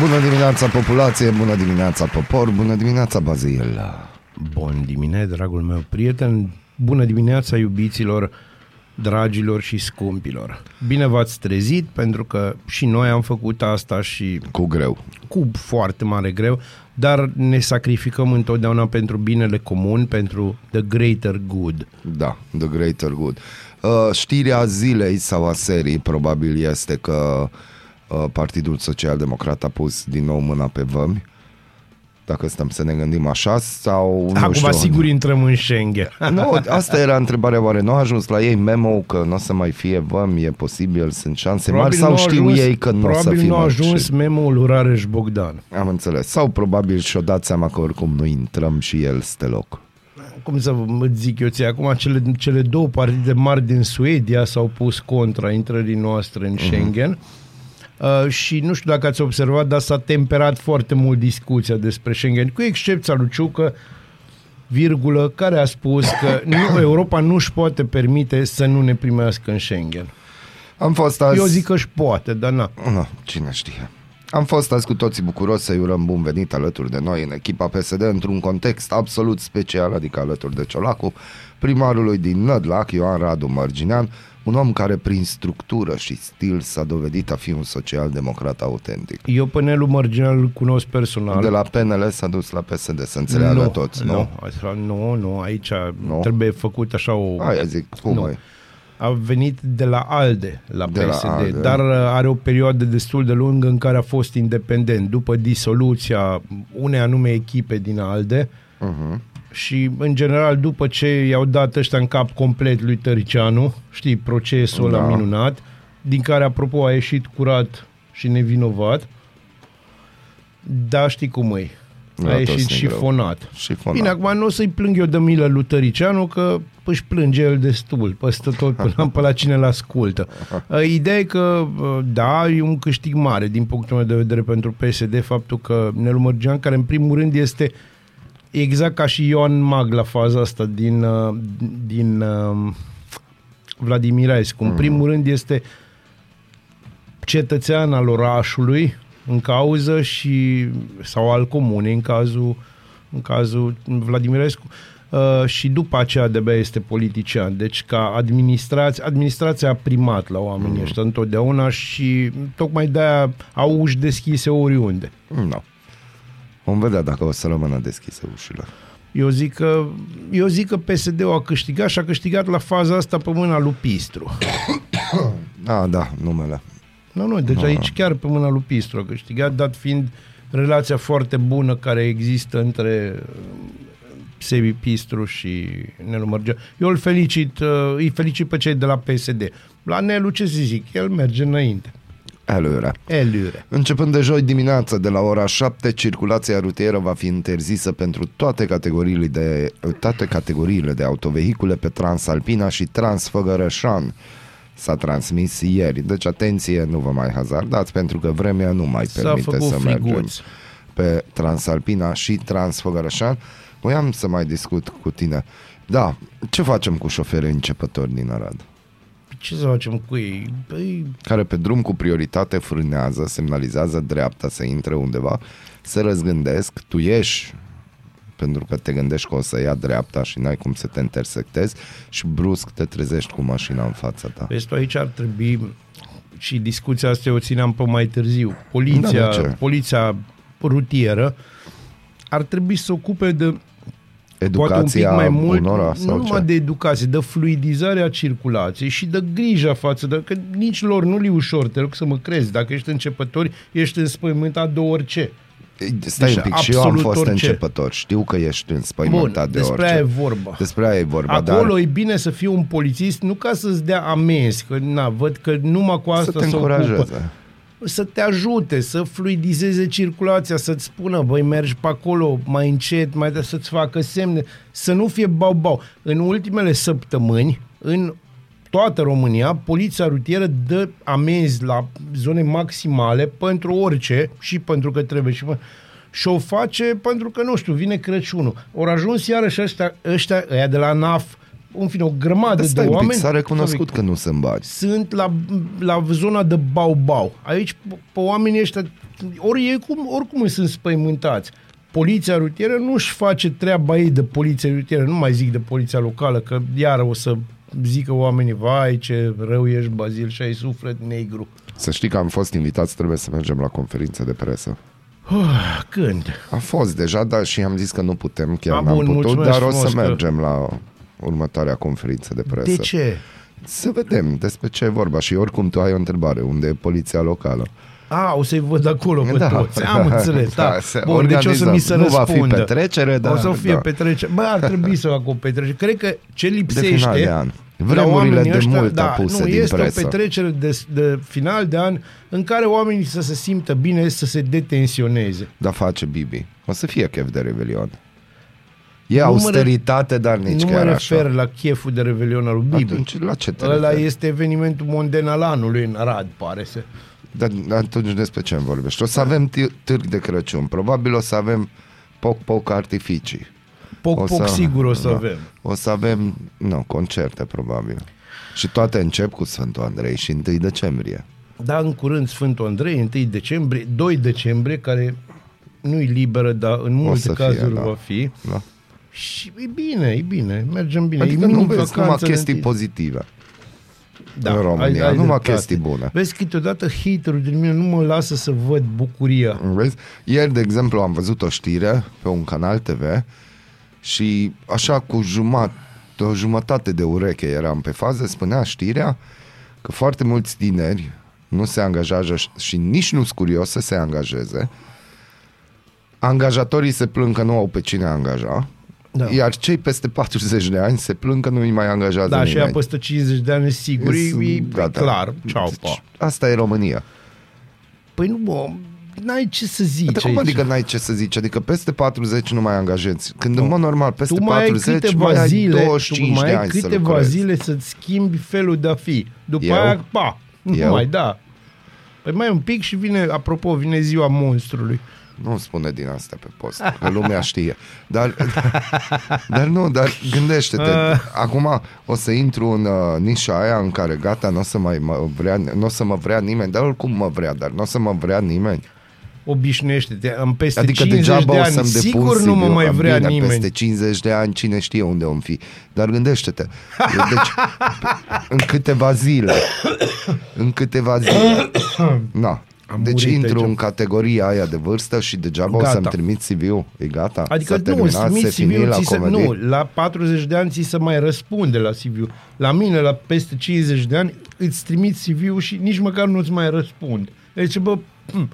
Bună dimineața populație, bună dimineața popor, bună dimineața Bazil. Bun dimineața, dragul meu prieten, bună dimineața iubiților, dragilor și scumpilor. Bine v-ați trezit pentru că și noi am făcut asta și Cu greu. cu foarte mare greu, dar ne sacrificăm întotdeauna pentru binele comun, pentru the greater good. Da, the greater good. Uh, știrea zilei sau a serii probabil este că uh, Partidul Social Democrat a pus din nou mâna pe vămi. Dacă stăm să ne gândim așa sau nu Acum știu. sigur intrăm în Schengen. Nu, asta era întrebarea, oare nu a ajuns la ei memo că nu o să mai fie vămi, e posibil, sunt șanse mari sau nu a știu ajuns- ei că nu o să Probabil fie nu a mari ajuns și- memo-ul lui Rareș Bogdan. Am înțeles. Sau probabil și-o dat seama că oricum nu intrăm și el stă loc. cum să vă zic eu ție, acum cele, cele două partide mari din Suedia s-au pus contra intrării noastre în Schengen uh, și nu știu dacă ați observat, dar s-a temperat foarte mult discuția despre Schengen, cu excepția lui Ciucă, virgulă, care a spus că nu, Europa nu își poate permite să nu ne primească în Schengen. Am fost azi... Eu zic că își poate, dar na. Nu, cine știe. Am fost azi cu toții bucuros să-i urăm bun venit alături de noi în echipa PSD într-un context absolut special, adică alături de Ciolacu, primarului din Nădlac, Ioan Radu Mărginean, un om care prin structură și stil s-a dovedit a fi un social-democrat autentic. Eu pe Nelu Marginal îl cunosc personal. De la PNL s-a dus la PSD, să înțeleagă nu, toți, nu? Nu, așa, nu, nu, aici Nu? trebuie făcut așa o... Aia zic, cum Nu. nu. a venit de la ALDE la De la PSD, ALDE. dar uh, are o perioadă destul de lungă în care a fost independent după disoluția unei anume echipe din ALDE Uh-huh. Și în general după ce i-au dat ăștia în cap complet lui Tăricianu, știi, procesul ăla Da. minunat, din care apropo a ieșit curat și nevinovat, da, știi cum e. La A toți ieșit ne și greu. fonat. Șifonat. Bine, acum nu o să-i plâng eu de milă lui Tăricianu, că își plânge el destul, peste tot până pe la cine îl ascultă. Uh, Ideea e că, uh, da, e un câștig mare din punctul meu de vedere pentru PSD, faptul că Nelu Mărgean, care în primul rând este exact ca și Ioan Mag la faza asta din, uh, din uh, Vladimirescu. În primul rând este cetățean al orașului în cauză și sau al comunei în cazul în cazul Vladimirescu uh, și după aceea de este politician. Deci ca administrație, administrația a primat la oamenii ăștia întotdeauna și tocmai de-aia au uși deschise oriunde. Nu. Vom vedea dacă o să rămână deschise ușile. Eu zic că, eu zic că PSD-ul a câștigat și a câștigat la faza asta pe mâna lui Pistru. Ah, da, numele. Nu, nu, deci aici chiar pe mâna lui Pistru a câștigat, dat fiind relația foarte bună care există între uh, Sebi Pistru și Nelu Mărgea. Eu îl felicit, uh, îi felicit pe cei de la PSD. La Nelu, ce să zic, el merge înainte. Elure. Elure. Începând de joi dimineață, de la ora 7, circulația rutieră va fi interzisă pentru toate categoriile de, toate categoriile de autovehicule pe Transalpina și Transfăgărășan. S-a transmis ieri, deci atenție, nu vă mai hazardați pentru că vremea nu mai S-a permite făcut să mergem friguț. pe Transalpina și Transfăgărășan. Voiam să mai discut cu tine. Da, ce facem cu șoferii începători din Arad? Ce să facem cu ei? Păi, care pe drum cu prioritate frânează, semnalizează dreapta să intre undeva, se răzgândesc, tu ieși pentru că te gândești că o să ia dreapta și n-ai cum să te intersectezi și brusc te trezești cu mașina în fața ta. Vezi, tu aici ar trebui și discuția asta o țineam pe mai târziu. Poliția, Da, de ce? poliția rutieră ar trebui să se ocupe de poate un pic Educația mai mult, unora nu sau numai ce? de educație, de fluidizarea circulației și de grija față de... Că nici lor nu li ușor, te rog să mă crezi. Dacă ești începător, ești înspăimântat de orice. Stai Deci, un pic, și eu am absolut fost orice. începător. Știu că ești Bun, înspăimântat de despre orice. aia e vorba. Despre aia e vorba, Acolo dar e bine să fii un polițist, nu ca să-ți dea amenzi, că na, văd că numai cu să asta te se ocupă. Încurajeze. să te ajute, să fluidizeze circulația, să-ți spună, băi, mergi pe acolo mai încet, mai de să-ți facă semne, să nu fie bau-bau. În ultimele săptămâni, în toată România, poliția rutieră dă amenzi la zone maximale pentru orice și pentru că trebuie și și o face pentru că, nu știu, vine Crăciunul. Ori ajuns iarăși ăștia, ăștia ăia de la NAF, în fine, o grămadă Stai de un pic, oameni s-a recunoscut că nu sunt bani. sunt la, la zona de bau-bau. Aici, pe, pe oamenii ăștia, ori ei cum, oricum sunt spăimântați. Poliția rutieră nu-și face treaba ei de poliția rutieră, nu mai zic de poliția locală, că iară o să zică oamenii, vai ce rău ești, Bazil, și ai suflet negru. Să știi că am fost invitați, trebuie să mergem la conferință de presă. Uh, când? A fost deja, dar și am zis că nu putem, chiar A, n-am bun, putut, mulțumesc dar o frumos să că- mergem la următoarea conferință de presă. De ce? Să vedem despre ce e vorba și oricum tu ai o întrebare, unde e poliția locală? A, o să-i văd acolo pe Da. toți. Am înțeles, da. Da, se Bun, deci o să mi se organizăm. Nu va fi răspundă. petrecere, O dar- să fie da. petrecere. Bă, ar trebui să fac o petrecere. Cred că ce De lipsește... final de an. la Vremurile oamenii de ăștia, mult da, apuse nu, din este presă. o petrecere de, de final de an în care oamenii să se simtă bine, să se detensioneze. Da face Bibi. O să fie chef de Revelion. E Nu mă austeritate, dar nici nu mă chiar refer așa. la cheful de Revelion al lui Bibi. Atunci la ce te Ăla referi? este evenimentul mondial al anului în Arad, pare să. Dar atunci despre ce îmi vorbești? O să avem t- târg de Crăciun. Probabil o să avem poc-poc artificii. Poc, O poc să- sigur o să da. avem. O să avem, nu, concerte probabil. Și toate încep cu Sfântul Andrei și 1 decembrie. Da, în curând Sfântul Andrei, 1 decembrie, 2 decembrie, care nu-i liberă, dar în multe să fie, cazuri da. va fi. Da? Și e bine, e bine, mergem bine. Adică e nu mini vezi numai vacanță de chestii întâi. pozitive. în România, numai dreptate. chestii bune. Vezi, câteodată haterul din mine nu mă lasă să văd bucuria. Vezi? Ieri, de exemplu, am văzut o știre pe un canal TV și așa cu jumătate, o jumătate de ureche eram pe fază, spunea știrea că foarte mulți tineri nu se angajează și nici nu sunt curios să se angajeze. Angajatorii se plâng că nu au pe cine angaja, Da. iar cei peste 40 de ani se plâng că nu îi mai angajează Da, și nimeni. ea peste 50 de ani, sigur, e, Sunt- e gata. clar. Ceau, pa. Deci, Asta e România. Păi nu, bă, n-ai ce să zici Dar cum aici. adică n-ai ce să zici? Adică peste 40 nu mai angajați. Când în mod normal peste tu mai ai 40 câteva mai ai zile, 25 tu mai de ai ani să câteva lucrezi. zile să-ți schimbi felul de a fi. După Eu? aia, pa, nu Eu? mai, da. Păi mai un pic și vine, apropo, vine ziua monstrului. Nu spune din asta pe post, că lumea știe. Dar, dar nu, dar gândește-te. Ah. Acum o să intru în uh, nișa aia în care gata, nu o să mai mă vrea, nu o să mă vrea nimeni, dar oricum mă vrea, dar nu o să mă vrea nimeni. Obișnuiește-te, în peste Adică 50 degeaba de o ani, să-mi depun sigur nu mă CV-ul. mai Am vrea bine, nimeni. Peste 50 de ani, cine știe unde om fi. Dar gândește-te. Eu, Deci, în câteva zile, în câteva zile, na, Am deci murit intru aici. în categoria aia de vârstă și degeaba o Gata. să-mi trimit CV-ul. E gata? Adică S-a nu, terminat, îți se trimiți fini CV-ul, la ți se, comedie. nu, la 40 de ani ți se mai răspunde la CV-ul. La mine, la peste 50 de ani, îți trimiți CV-ul și nici măcar nu-ți mai răspund. Deci, bă, hm,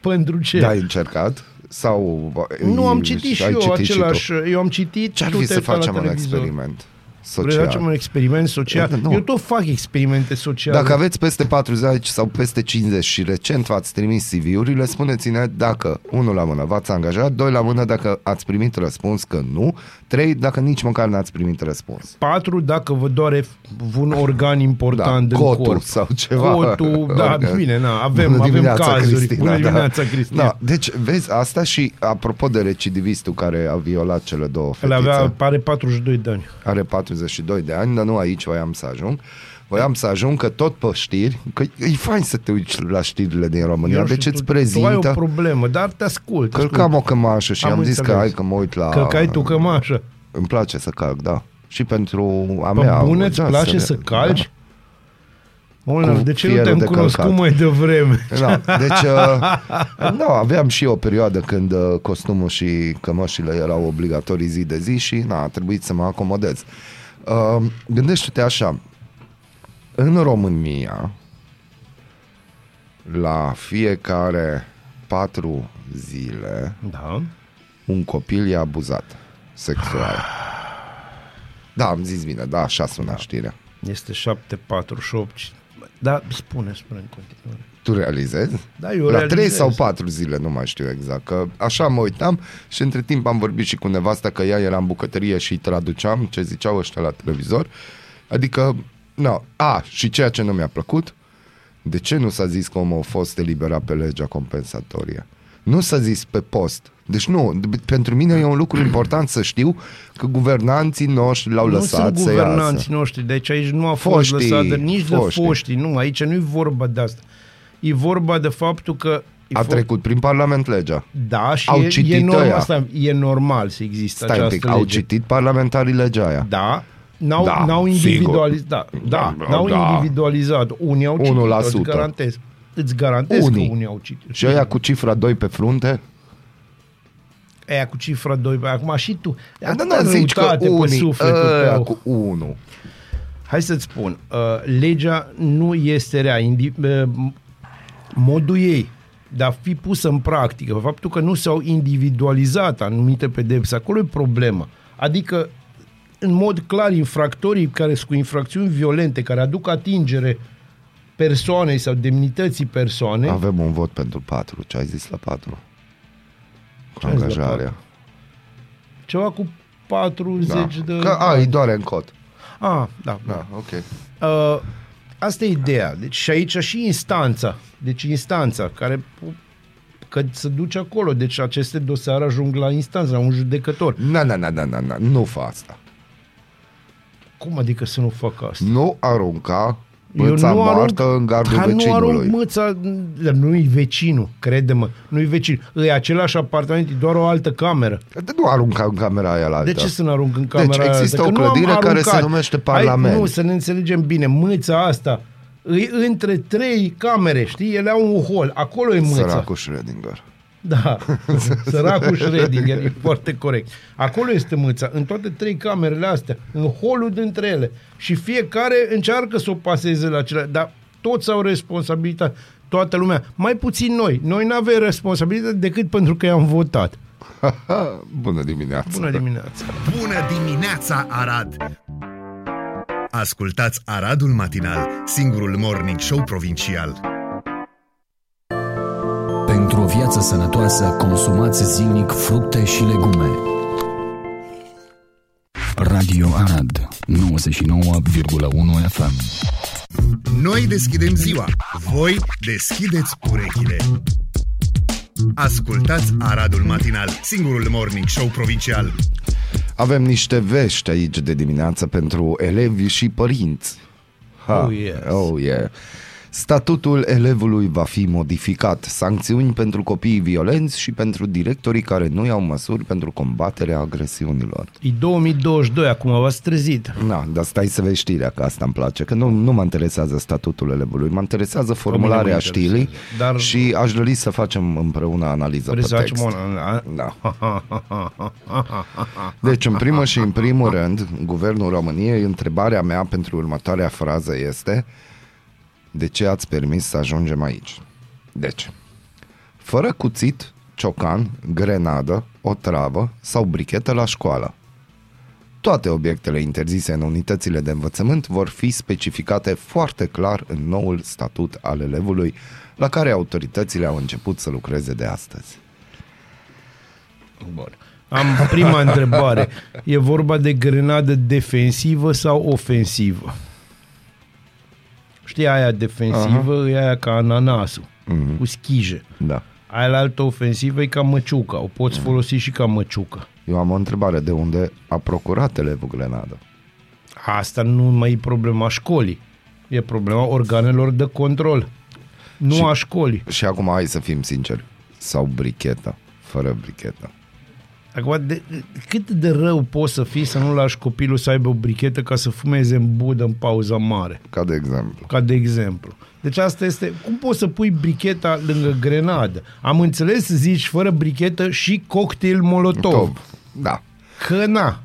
pentru ce? Da, ai încercat? Sau nu am citit și ai eu citit și tu? același, eu am citit Ce-ar tu fi te-ai să uitat la facem un televizor. Experiment Vrei să social? facem un experiment social? Da, nu. Eu tot fac experimente sociale. Dacă aveți peste 40 sau peste 50 și recent v-ați trimis CV-urile, spuneți-ne dacă, unul la mână, v-ați angajat, doi la mână dacă ați primit răspuns că nu, trei dacă nici măcar n-ați primit răspuns. Patru, dacă vă doare un organ important da, în cotul corp. sau ceva. Cotul, da, Organ. bine, na, avem, Bună avem dimineața, cazuri. Cristina, Bună da. dimineața, Cristina. Da, deci vezi asta și apropo de recidivistul care a violat cele două El fetițe, avea, are 42 de ani. are 42 de ani, dar nu aici voiam să ajung. Voiam să ajung că tot pe știri, că e fain să te uiți la știrile din România, Eu deci știu, îți tu, Tu ai prezintă... o problemă, dar te ascult. Călcam o cămașă și am, Am zis că înțeles. hai că mă uit la... Că ai tu cămașă. Îmi place să calc, da. Și pentru a Pe mea... bune, îți da, place le- să calci? Molnar, Cu de ce nu fierul te-am de cunoscut călcat. mai devreme? Da, deci, uh, da, aveam și o perioadă când uh, costumul și cămășile erau obligatorii zi de zi și na, a trebuit să mă acomodez. Uh, gândește-te așa, în România, la fiecare patru zile, Da. un copil e abuzat sexual. Da, am zis bine, da, așa sună știrea. Este 748. Da, spune, spune în continuare. Tu realizezi? Da, eu La realizez. 3 sau 4 zile, nu mai știu exact, că așa mă uitam și între timp am vorbit și cu nevasta că ea era în bucătărie și îi traduceam ce ziceau ăștia la televizor. Adică, no. a, și ceea ce nu mi-a plăcut, de ce nu s-a zis că omul a fost eliberat pe legea compensatorie? Nu s-a zis pe post. Deci nu, de- pentru mine e un lucru important să știu că guvernanții noștri l-au nu lăsat sunt să iasă. guvernanții noștri, deci aici nu a fost Foștii, lăsat de, nici foștii. de foștii, nu, aici nu e vorba de asta. E vorba de faptul că... E A fo- trecut prin Parlament legea. Da, și Au e, citit e, normal, ăia. asta, e normal să existe Stai un această pic, au lege. citit parlamentarii legea aia. Da, n-au, Da, n-au sigur. individualizat. Da, da, Da, n-au da. individualizat. Unii au citit, 1%. îți garantez. Îți garantez Unii. că unii au citit. Și aia cu cifra 2 pe frunte? Aia cu cifra 2, acum și tu. Da, da, atâta zici că răutate pe unii, sufletul ăia tău. cu 1. Hai să-ți spun, uh, legea nu este rea. Indi- uh, modul ei de a fi pusă în practică, faptul că nu s-au individualizat anumite pedepse, acolo e problema. Adică, în mod clar, infractorii care sunt cu infracțiuni violente, care aduc atingere persoanei sau demnității persoanei, Avem un vot pentru 4. Ce ai zis la 4? Cu ai zis la angajarea. ceva cu 40 Da. de... Că, a, îi doare în cot. Ah, da. Da, ok. Uh, asta e ideea. Deci și aici și instanța. Deci instanța care că se duce acolo. Deci aceste dosare ajung la instanță, la un judecător. Na, na, na, na, na, na. Nu fa asta. Cum adică să nu fac asta? Nu arunca mâța moartă în gardul Dar nu arunc vecinului. mâța, nu-i vecinul, crede-mă, nu-i vecin. E același apartament, e doar o altă cameră. De nu arunca în camera aia la altă. De ce să nu arunc în camera Deci există altă? o Că nu am clădire care aruncat. se numește Parlament. Hai, nu, să ne înțelegem bine. Mâța asta e între trei camere, știi? Ele au un hol. Acolo e mâța. Săracul Schrödinger. Da, săracul Schrödinger, e foarte corect. Acolo este mâța, în toate trei camerele astea, în holul dintre ele. Și fiecare încearcă să o paseze la cele, dar toți au responsabilitate, toată lumea. Mai puțin noi. Noi nu avem responsabilitate decât pentru că i-am votat. Bună dimineața. Bună dimineața! Bună dimineața, Arad! Ascultați Aradul Matinal, singurul morning show provincial. Pentru o viață sănătoasă, consumați zilnic fructe și legume. Radio Arad, 99,1 FM. Noi deschidem ziua, voi deschideți urechile. Ascultați Aradul Matinal, singurul morning show provincial. Avem niște vești aici de dimineață pentru elevi și părinți. Ha. Oh, yes. oh yeah. Statutul elevului va fi modificat. Sancțiuni pentru copiii violenți și pentru directorii care nu iau măsuri pentru combaterea agresiunilor. E 2022, acum v-ați trezit. Na, dar stai să vezi știrea, că asta îmi place, că nu, nu mă interesează statutul elevului, mă interesează formularea mă știrii interesează, dar- și aș dori să facem împreună analiză Vreți pe să text. facem o... a- Da. Deci, în primul și în primul rând, Guvernul României, întrebarea mea pentru următoarea frază este de ce ați permis să ajungem aici? Deci, fără cuțit, ciocan, grenadă, o travă sau brichetă la școală. Toate obiectele interzise în unitățile de învățământ vor fi specificate foarte clar în noul statut al elevului, la care autoritățile au început să lucreze de astăzi. Bun. Am prima întrebare. E vorba de grenadă defensivă sau ofensivă? Știi aia defensivă, e aia ca ananasul, Mhm. cu schije. Da. Aia la altă ofensivă e ca măciuca, o poți folosi și ca măciucă. Eu am o întrebare. De unde a procurat elevul grenadă? Asta nu mai e problema școlii. E problema organelor de control. Nu Și- a școlii. Și acum hai să fim sinceri. Sau brichetă. Fără brichetă. Acum, de, cât de rău poți să fii să nu lași copilul să aibă o brichetă ca să fumeze în budă în pauza mare? Ca de exemplu. ca de exemplu. Deci asta este, cum poți să pui bricheta lângă grenadă? Am înțeles, zici, fără brichetă și cocktail molotov. Top. Da. Că na.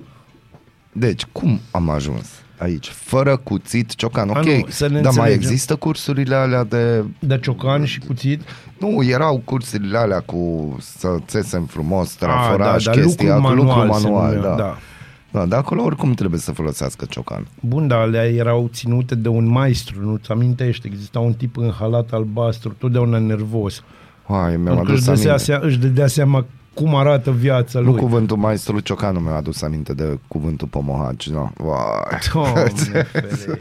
Deci, cum am ajuns aici? Fără cuțit, ciocan. A, Ok, nu, să ne dar mai înțelegem. există cursurile alea de... De ciocan și cuțit. Nu, erau cursurile alea cu să țesem frumos, traforaj, da, chestia, lucru cu lucru manual se manual. numea, da. da. Da, dar acolo oricum trebuie să folosească ciocan. Bun, dar alea erau ținute de un maestru, nu-ți amintești? Exista un tip în halat albastru, totdeauna nervos. Hai, mi-am Pentru că adus își dădea, aminte. sea, își dădea seama cum arată viața Nu lui. cuvântul maestru Ciocanu mi-a adus aminte de cuvântul pomohaci, no. Vai. Doamne ferește.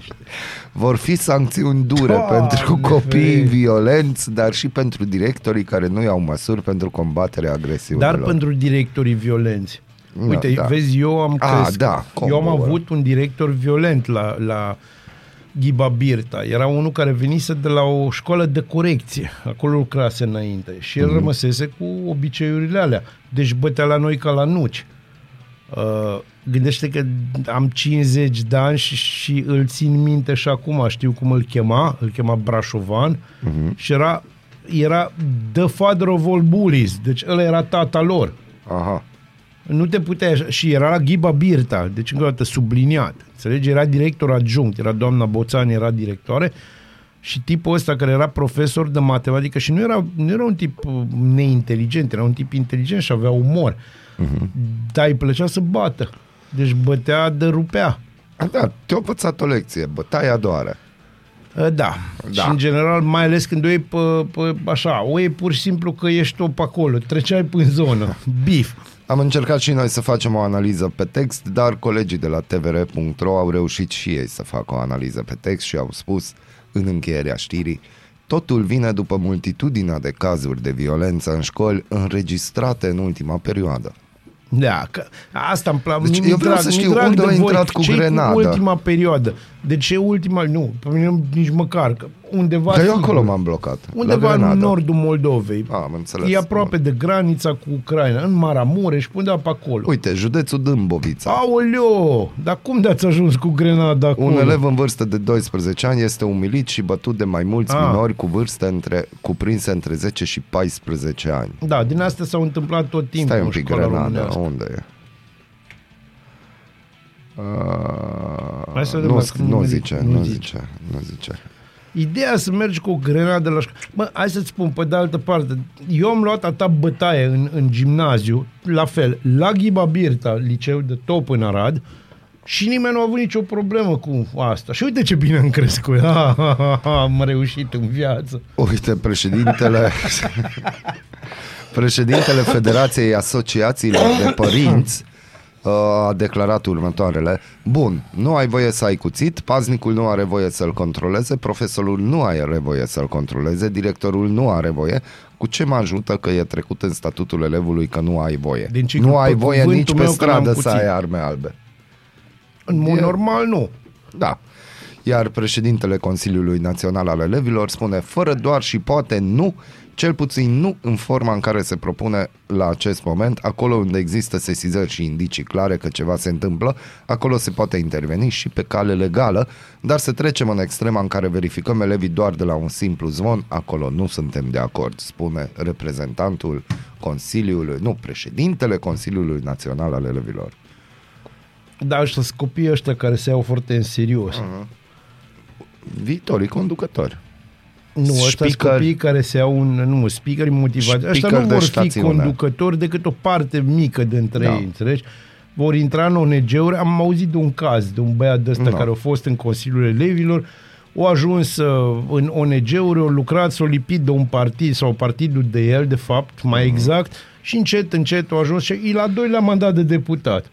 Vor fi sancțiuni dure Doamne pentru copiii ferește. violenți, dar și pentru directorii care nu iau măsuri pentru combaterea agresiunilor. Dar pentru directorii violenți. Da, Uite, da. vezi, eu am A, crescut, da, eu am combo, bă. avut un director violent la, la Ghiba Birta. Era unul care venise de la o școală de corecție. Acolo lucrase înainte. Și Mhm. el rămăsese cu obiceiurile alea. Deci bătea la noi ca la nuci. Uh, gândește că am 50 de ani și, și îl țin minte și acum, știu cum îl chema, îl chema Brașovan Mhm. și era, era The Father of All Bullies, deci ăla era tata lor. Aha. Nu te puteai așa. Și era la Ghiba Birta, deci încă o dată subliniat. Înțelegi? Era director adjunct, era doamna Boțani, era directoare și tipul ăsta care era profesor de matematică și nu era, nu era un tip uh, neinteligent, era un tip inteligent și avea umor. Uh-huh. Dar îi plăcea să bată. Deci bătea de rupea. Da, te-a învățat o lecție, bătaia doare. Uh, Da. Da. da. Și în general, mai ales când o iei pe, pe, așa, o iei pur și simplu că ești tu pe acolo, treceai până în zonă, bif. Am încercat și noi să facem o analiză pe text, dar colegii de la tvr.ro au reușit și ei să facă o analiză pe text și au spus în încheierea știrii Totul vine după multitudinea de cazuri de violență în școli înregistrate în ultima perioadă. Da, că asta îmi place. Deci mi-e eu vreau drag, să mi-e știu drag unde de a voi. intrat cu Ce-i grenada? Cu ultima perioadă. De ce ultima? Nu, pe mine nici măcar. Că undeva Dar eu sigur, acolo m-am blocat. Undeva la în Grenada. nordul Moldovei. A, am înțeles. E aproape de granița cu Ucraina, în Maramureș, pe undeva pe acolo. Uite, județul Dâmbovița. Aoleo! Dar cum de-ați ajuns cu grenada acolo? Un elev în vârstă de 12 ani este umilit și bătut de mai mulți Ah. minori cu vârste între, cuprinse între 10 și 14 ani. Da, din asta s-au întâmplat tot timpul Stai un în pic, școala Grenada, românească. unde e? Uh, Hai să vedem nu, dacă sc- nu nu zice, nu nu zice. zice, nu zice. Ideea să mergi cu o grenadă la școală. Mă, hai să-ți spun, pe de altă parte, eu am luat atâta bătaie în, în gimnaziu, la fel, la Ghiba Birta, liceu de top în Arad, și nimeni nu a avut nicio problemă cu asta. Și uite ce bine am crescut. Ha, ha, ha, ha, am reușit în viață. Uite, președintele președintele Federației Asociațiilor de Părinți uh, a declarat următoarele. Bun, nu ai voie să ai cuțit, paznicul nu are voie să-l controleze, profesorul nu are voie să-l controleze, directorul nu are voie. Cu ce mă ajută că e trecut în statutul elevului că nu ai voie? Din ciclu, nu ai pe voie cuvântul nici pe meu că n-am stradă să cuțit. ai arme albe. În mod E- normal, nu. Da. Iar președintele Consiliului Național al Elevilor spune fără doar și poate nu, cel puțin nu în forma în care se propune la acest moment, acolo unde există sesizări și indicii clare că ceva se întâmplă, acolo se poate interveni și pe cale legală, dar să trecem în extrema în care verificăm elevii doar de la un simplu zvon, acolo nu suntem de acord, spune reprezentantul Consiliului, nu, președintele Consiliului Național al Elevilor. Dar ăștia sunt copiii ăștia care se iau foarte în serios. Mhm. Viitorii conducători. Nu, ăștia sunt Speaker. copiii care se iau un, nu, speakeri motivați. Ăștia Speaker nu de vor fi stațiune. conducători decât o parte mică dintre Da. ei, înțelegi? Vor intra în ONG-uri. Am auzit de un caz de un băiat de ăsta Da. care a fost în Consiliul Elevilor, o ajuns uh, în ONG-uri, o lucrat, s-a lipit de un partid sau partidul de el, de fapt, mai Mhm. exact, și încet, încet a ajuns și e la doilea mandat de deputat.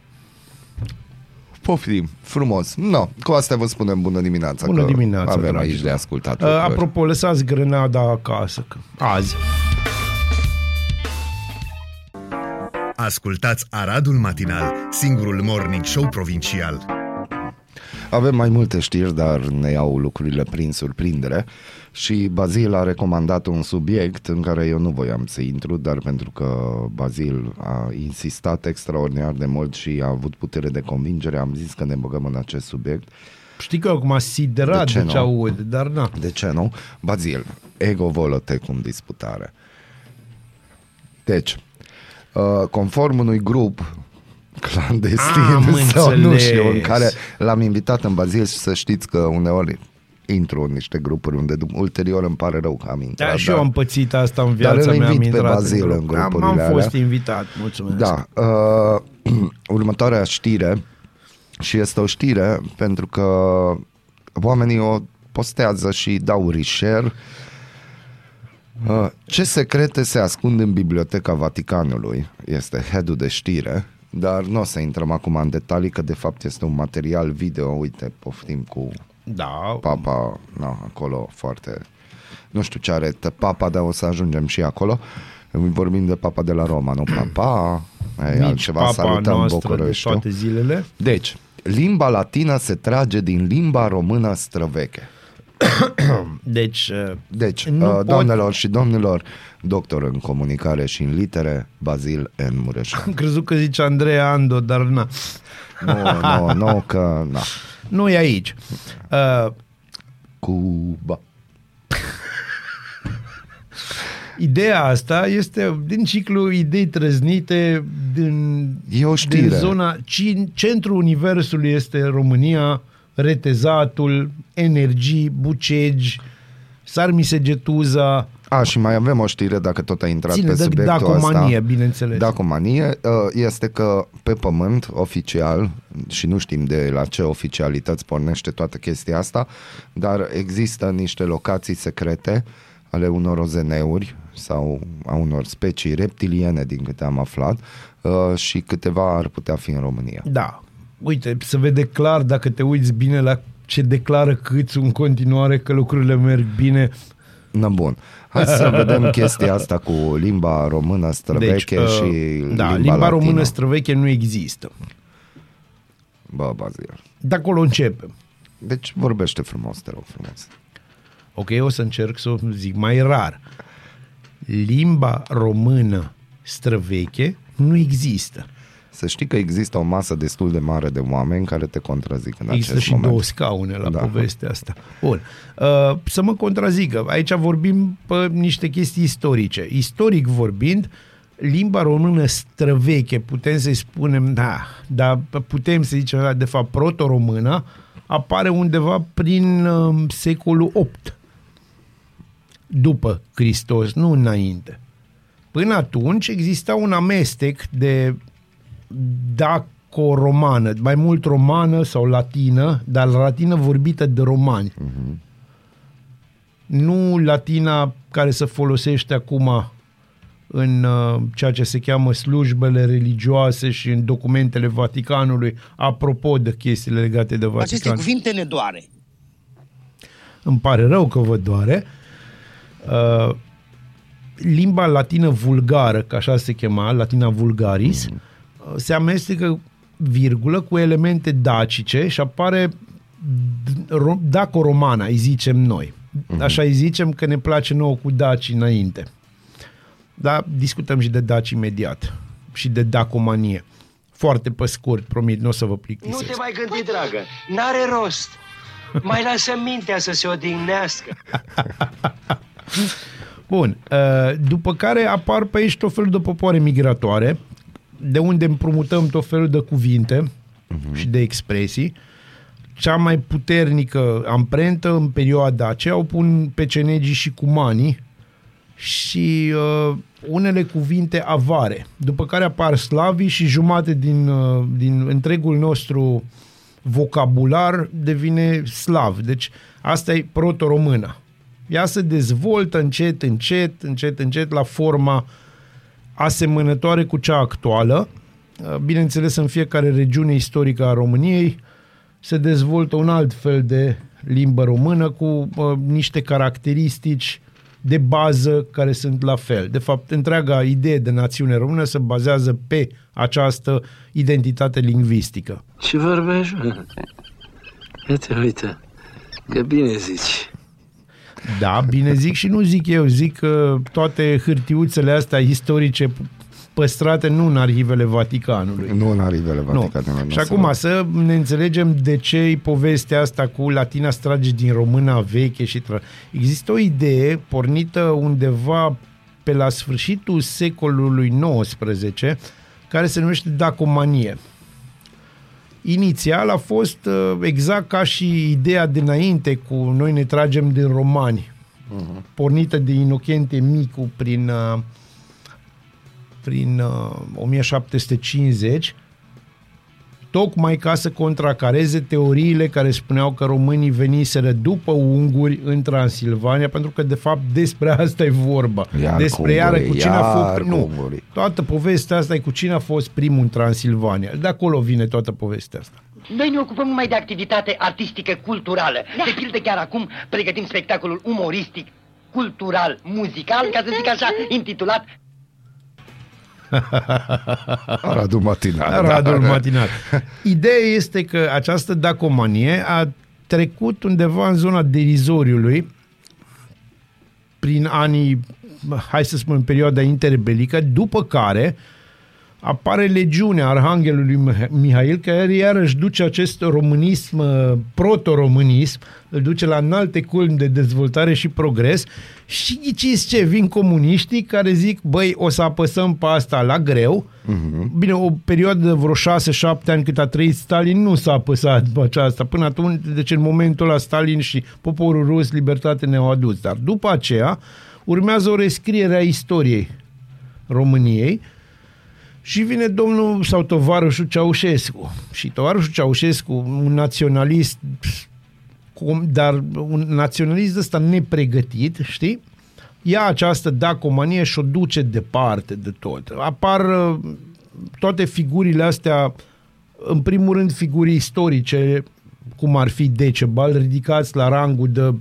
Poftim, frumos. No, cu asta vă spunem bună dimineața. Bună că dimineața, Avem dragilor. aici de ascultat Uh, lucruri. apropo, lăsați grenada acasă. că- Azi. Ascultați Aradul Matinal, singurul morning show provincial. Avem mai multe știri, dar ne iau lucrurile prin surprindere și Bazil a recomandat un subiect în care eu nu voiam să intru, dar pentru că Bazil a insistat extraordinar de mult și a avut putere de convingere, am zis că ne băgăm în acest subiect. Știi că acum siderat De de ce ce, nu? aud, dar na. De ce nu? Bazil, ego volo cum disputare. Deci, uh, conform unui grup clandestin Am sau nu înțeles. știu, în care l-am invitat în Bazil și să știți că uneori intru în niște grupuri unde du- ulterior îmi pare rău că am intrat. Da, și eu am pățit asta în viața Dar îl mea, am invit pe intrat Bazil în grup. am, grupurile am fost alea. invitat, mulțumesc. Da. Uh, următoarea știre Și este o știre pentru că oamenii o postează și dau reshare. Uh, Ce secrete se ascund în Biblioteca Vaticanului? Este headul de știre, dar nu o să intrăm acum în detalii, că de fapt este un material video, uite, poftim cu Da, papa, na, acolo foarte, nu știu ce are t- papa, dar o să ajungem și acolo. Vorbim de papa de la Roma, nu papa, e nici altceva, papa salutăm noastră de Bucureștiul. toate zilele. Deci, limba latină se trage din limba română străveche. Deci, uh, Deci, Nu uh, pot- doamnelor și domnilor, doctor în comunicare și în litere, Bazil N. Mureșan. am crezut că zice Andreea Ando, dar na. Nu, nu, nu, că, na, Nu e aici. Uh, Cuba. Ideea asta este din ciclu idei trăznite din, E o știre. din zona... Ci- Centrul universului este România, retezatul, energii, bucegi, Sarmisegetuza, A, și mai avem o știre, dacă tot a intrat ține pe de subiectul dacomanie, ăsta. bineînțeles. Dacomanie uh, este că pe pământ, oficial, și nu știm de la ce oficialități pornește toată chestia asta, dar există niște locații secrete ale unor ozeneuri sau a unor specii reptiliene, din câte am aflat, uh, și câteva ar putea fi în România. Da. Uite, se vede clar dacă te uiți bine la ce declară câți în continuare că lucrurile merg bine. Na bun. Hai să vedem chestia asta cu limba română străveche uh, și da, limba, limba latină. română străveche nu există. Bă, Bazil. De acolo începem. Deci vorbește frumos, te rog frumos. Ok, o să încerc să o zic mai rar. Limba română străveche nu există. Să știi că există o masă destul de mare de oameni care te contrazic în Există acest și moment. două scaune la Da. da. povestea asta. Bun. Uh, să mă contrazică. Aici vorbim pe niște chestii istorice. Istoric vorbind, limba română străveche, putem să-i spunem, da, dar putem să zicem, da, de fapt, proto-română, apare undeva prin uh, secolul 8 după Hristos, nu înainte. Până atunci exista un amestec de daco-romană, mai mult romană sau latină, dar latină vorbită de romani. Uh-huh. Nu latina care se folosește acum în uh, ceea ce se cheamă slujbele religioase și în documentele Vaticanului, apropo de chestiile legate de Vatican. Aceste cuvinte ne doare. Îmi pare rău că vă doare. Uh, limba latină vulgară, că așa se chema, latina vulgaris, mm. Se amestecă virgulă cu elemente dacice și apare d- ro- daco-romana, îi zicem noi. Așa îi zicem că ne place nouă cu daci înainte. Dar discutăm și de daci imediat și de dacomanie. Foarte pe scurt, promit, nu o să vă Nu plictisesc. te mai gândi, dragă. N-are rost. Mai lasă mintea să se odihnească. Bun, uh, după care apar pe aici tot felul de popoare migratoare, de unde împrumutăm tot felul de cuvinte uh-huh. și de expresii. Cea mai puternică amprentă în perioada aceea o pun pecenegii și cumanii și uh, unele cuvinte avare, după care apar slavii și jumate din, uh, din întregul nostru vocabular devine slav. Deci asta e proto-română. Ea se dezvoltă încet, încet, încet, încet la forma asemănătoare cu cea actuală. Uh, Bineînțeles, în fiecare regiune istorică a României se dezvoltă un alt fel de limbă română cu uh, niște caracteristici de bază care sunt la fel. De fapt, întreaga idee de națiune română se bazează pe această identitate lingvistică. Ce vorbești, mă? Uite, uite, că bine zici. Da, bine zic și nu zic eu, zic că toate hârtiuțele astea istorice păstrate nu în arhivele Vaticanului. Nu în arivele Nu. Vaticanului. Și acum să ne înțelegem de ce e povestea asta cu latina strage din româna veche și tra... Există o idee pornită undeva pe la sfârșitul secolului XIX care se numește dacomanie. Inițial a fost uh, exact ca și ideea dinainte cu noi ne tragem din romani, uh-huh. pornită de Inocentie Micu prin uh, prin uh, 1750 tocmai ca să contracareze teoriile care spuneau că românii veniseră după unguri în Transilvania, pentru că de fapt despre asta e vorba. Iar despre cu iară ungurii, cu cine a iar fost... cu Nu, ungurii. toată povestea asta e cu cine a fost primul în Transilvania. De acolo vine toată povestea asta. Noi ne ocupăm numai de activitate artistică culturală. Da. De pildă chiar acum pregătim spectacolul umoristic, cultural, muzical, ca să zic așa, intitulat Radu Matinal. Radul da. matinal. Ideea este că această dacomanie a trecut undeva în zona derizoriului prin anii, hai să spunem, perioada interbelică, după care apare legiunea Arhanghelului Mih- Mihail, care iarăși duce acest românism, uh, proto-românism, îl duce la înalte culmi de dezvoltare și progres și ghiciți ce, vin comuniștii care zic, băi, o să apăsăm pe asta la greu. Uh-huh. Bine, o perioadă de vreo 6-7 ani cât a trăit Stalin nu s-a apăsat pe aceasta. Până atunci, deci în momentul ăla Stalin și poporul rus libertate ne-au adus. Dar după aceea urmează o rescriere a istoriei României și vine domnul sau tovarășul Ceaușescu. Și tovarășul Ceaușescu, un naționalist, cum, dar un naționalist ăsta nepregătit, știi? Ia această dacomanie și o duce departe de tot. Apar uh, toate figurile astea, în primul rând figuri istorice, cum ar fi Decebal, ridicați la rangul de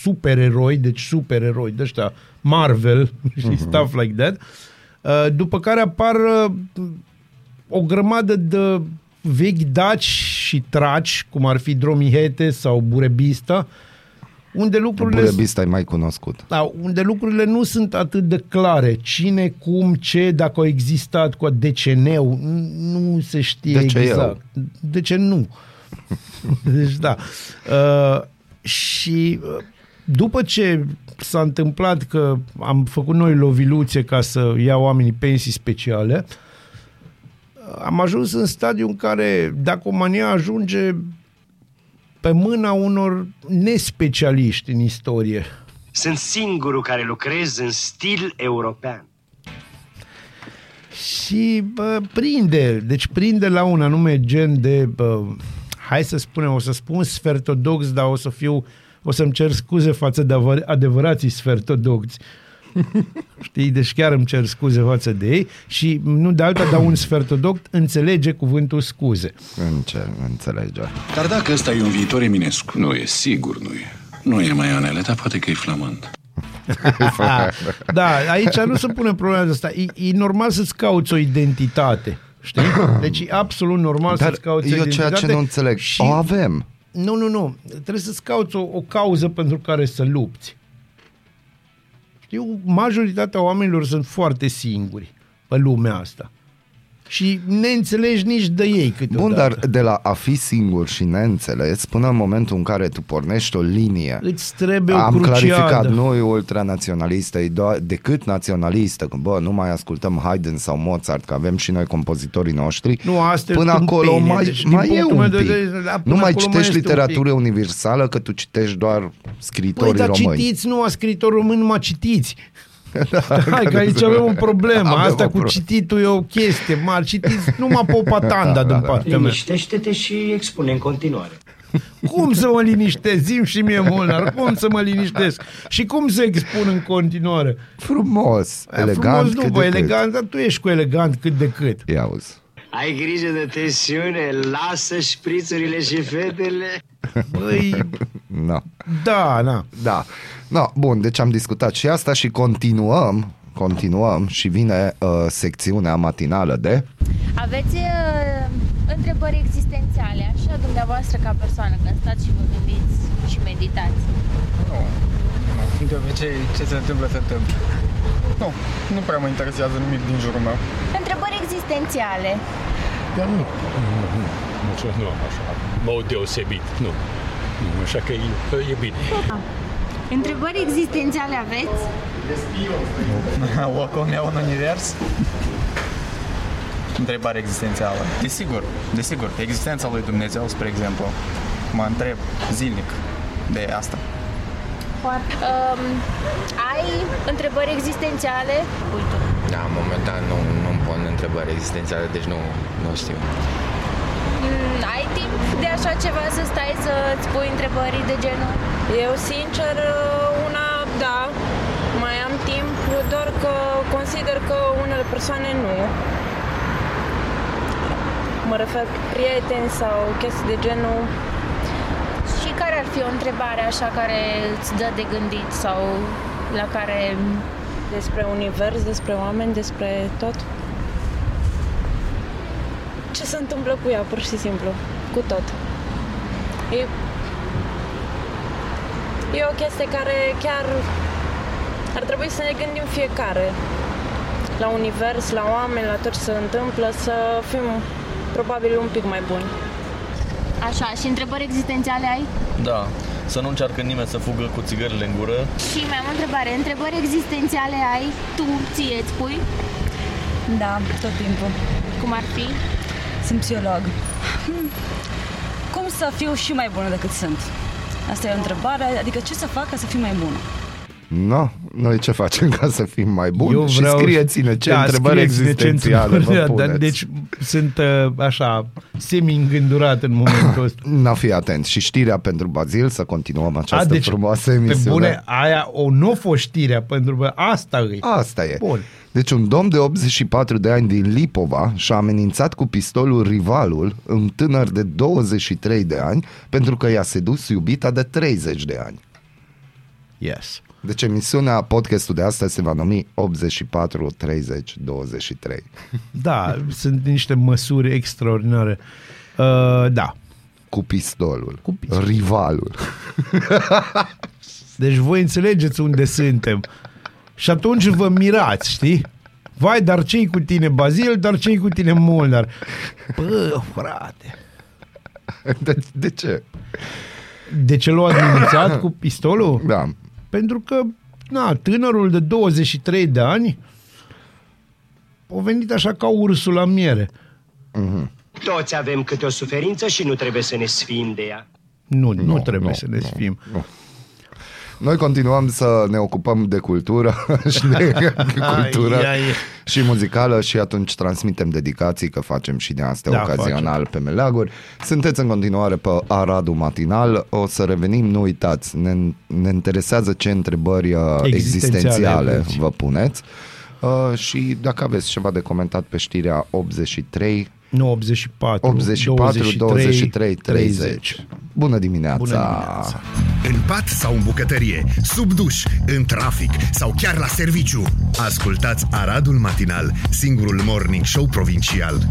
supereroi, deci supereroi de ăștia Marvel și stuff like that. Uh, După care apar uh, o grămadă de vechi daci și traci, cum ar fi Dromihete sau Burebista, unde lucrurile, Burebista e mai cunoscut. da, unde lucrurile nu sunt atât de clare. Cine, cum, ce, dacă au existat cu deceneu, nu se știe De ce exact. De ce nu? deci da. Uh, și uh, după ce s-a întâmplat că am făcut noi loviluțe ca să iau oamenii pensii speciale, am ajuns în stadiu în care Dacomania ajunge pe mâna unor nespecialiști în istorie. Sunt singurul care lucrez în stil european. Și bă, prinde, deci prinde la un anume gen de, bă, hai să spunem, o să spun sfertodox, dar o să fiu, o să-mi cer scuze față de adevăr- adevărații sfertodoxi. Știi? Deci chiar îmi cer scuze față de ei și nu de alta, dar un sfertodox înțelege cuvântul scuze. În ce înțelege? Dar dacă ăsta e un viitor eminescu? Nu e, sigur nu e. Nu e maionele, dar poate că e flamand. Da, aici nu se pune problema de asta. E, e normal să-ți cauți o identitate. Știi? Deci e absolut normal Dar să-ți cauți o eu identitate. ceea ce nu înțeleg, și... o avem. Nu, nu, nu. Trebuie să-ți cauți o, o cauză pentru care să lupți. Știu, majoritatea oamenilor sunt foarte singuri pe lumea asta. Și ne înțelegi nici de ei câteodată. Bun, dar de la a fi singur și neînțeles până în momentul în care tu pornești o linie Îți trebuie o Am cruciadă. clarificat, nu e ultranaționalistă, e doar, decât naționalistă, că bă, nu mai ascultăm Haydn sau Mozart, că avem și noi compozitorii noștri. Nu, asta e Până acolo tâmpenie, mai, deci, din mai e punctul un meu de pic. vedere, da, până nu mai acolo mai citești este un literatură universală, că tu citești doar Păi, scritorii dar români. citiți, nu a scriitor român, numai citiți. Hai că aici avem o problemă. Avem Asta o cu problemă. cititul e o chestie mare. Citiți numai popatanda din partea mea. Liniștește-te și expune în continuare. Cum să mă liniștesc? Zim și mie, Molnar, cum să mă liniștesc? Și cum să expun în continuare? Frumos, Aia elegant frumos, nu, cât bă, de elegant, dar tu ești cu elegant cât de cât. cât. Ia auzi. Ai grijă de tensiune, lasă șprițurile și fetele. Băi, No. da, na. Da. No, bun, deci am discutat și asta și continuăm, continuăm și vine uh, secțiunea matinală de Aveți uh, întrebări existențiale, așa dumneavoastră ca persoană, când stați și vă gândiți și meditați? Nu, nu. De obicei, ce se întâmplă, se întâmplă. Nu, nu prea mă interesează nimic din jurul meu. Întrebări existențiale. Dar nu, nu, nu, nu, nu am așa, mod deosebit, nu. Nu, așa că e, e bine. Întrebări existențiale aveți? Locul meu în univers? Întrebare existențială. Desigur, desigur, existența lui Dumnezeu, spre exemplu, mă întreb zilnic de asta. Foarte. Um, ai întrebări existențiale? Uite. Da, momentan nu, nu-mi pun întrebări existențiale, deci nu, nu știu. Mm, ai timp de așa ceva să stai să-ți pui întrebări de genul? Eu, sincer, una, da, mai am timp, doar că consider că unele persoane nu. Mă refer prieteni sau chestii de genul. Și care ar fi o întrebare așa care îți dă de gândit sau la care... Despre univers, despre oameni, despre tot? Ce se întâmplă cu ea, pur și simplu? Cu tot. E, e o chestie care chiar ar trebui să ne gândim fiecare la univers, la oameni, la tot ce se întâmplă, să fim probabil un pic mai buni. Așa, și întrebări existențiale ai? Da, să nu încearcă nimeni să fugă cu țigările în gură. Și mai am o întrebare. Întrebări existențiale ai? Tu ție îți pui? Da, tot timpul. Cum ar fi? Sunt psiholog. Hmm. Cum să fiu și mai bună decât sunt? Asta e o întrebare, adică ce să fac ca să fiu mai bună? No, noi ce facem ca să fim mai buni? Eu și vreau- scrieți-ne ce Da, întrebări scrieți-ne ce existențiale întrebări, vă da, puneți. Deci sunt uh, așa, semi-îngândurat în momentul ăsta. Na, fi atent. Și știrea pentru Bazil, să continuăm această A, deci, frumoasă Pe emisiune. bune, aia o nu a fost știrea, pentru că asta e. Asta e. Bun. Deci un domn de 84 de ani din Lipova și-a amenințat cu pistolul rivalul, un tânăr de 23 de ani, pentru că i-a sedus iubita de 30 de ani. Yes. Deci emisiunea, podcastul de astăzi se va numi 84 30 23. Da, sunt niște măsuri extraordinare. Uh, da. Cu pistolul. Cu pistolul. Rivalul. Deci voi înțelegeți unde suntem. Și atunci vă mirați, știi? Vai, dar ce cu tine, Bazil, dar ce cu tine, Molnar? Bă, frate. De, de ce? De ce l-a amenințat cu pistolul? Da. Pentru că, na, tânărul de 23 de ani a venit așa ca ursul la miere. Toți avem câte o suferință și nu trebuie să ne sfim de ea. Nu, nu, Nu, trebuie nu, să ne sfim. Noi continuăm să ne ocupăm de cultură și de cultură Ai, ai. și muzicală și atunci transmitem dedicații că facem și de astea Da, ocazional pe meleaguri. Sunteți în continuare pe Aradul Matinal, o să revenim, nu uitați, ne, ne interesează ce întrebări uh, Existențiale existențiale aveți. vă puneți. Uh, și dacă aveți ceva de comentat pe știrea 83 Nu, 84, 84 23 30. 30. Bună dimineața! Bună dimineața! În pat sau în bucătărie, sub duș, în trafic sau chiar la serviciu. Ascultați Aradul Matinal, singurul morning show provincial.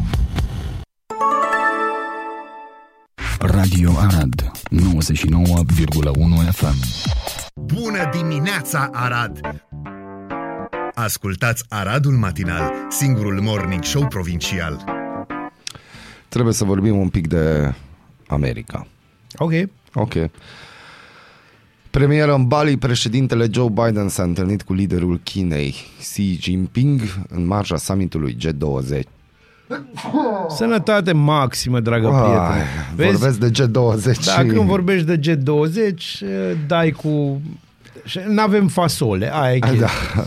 Radio Arad 99,1 FM Bună dimineața, Arad! Ascultați Aradul Matinal, singurul morning show provincial. Trebuie să vorbim un pic de America. Ok. Ok. Premieră în Bali, președintele Joe Biden s-a întâlnit cu liderul Chinei Xi Jinping în marja summitului G20. Sănătate maximă, dragă Ai, prietene. vorbesc de G20 Dacă și- când vorbești de G20, dai cu... Nu avem fasole, aia e chestia. Da.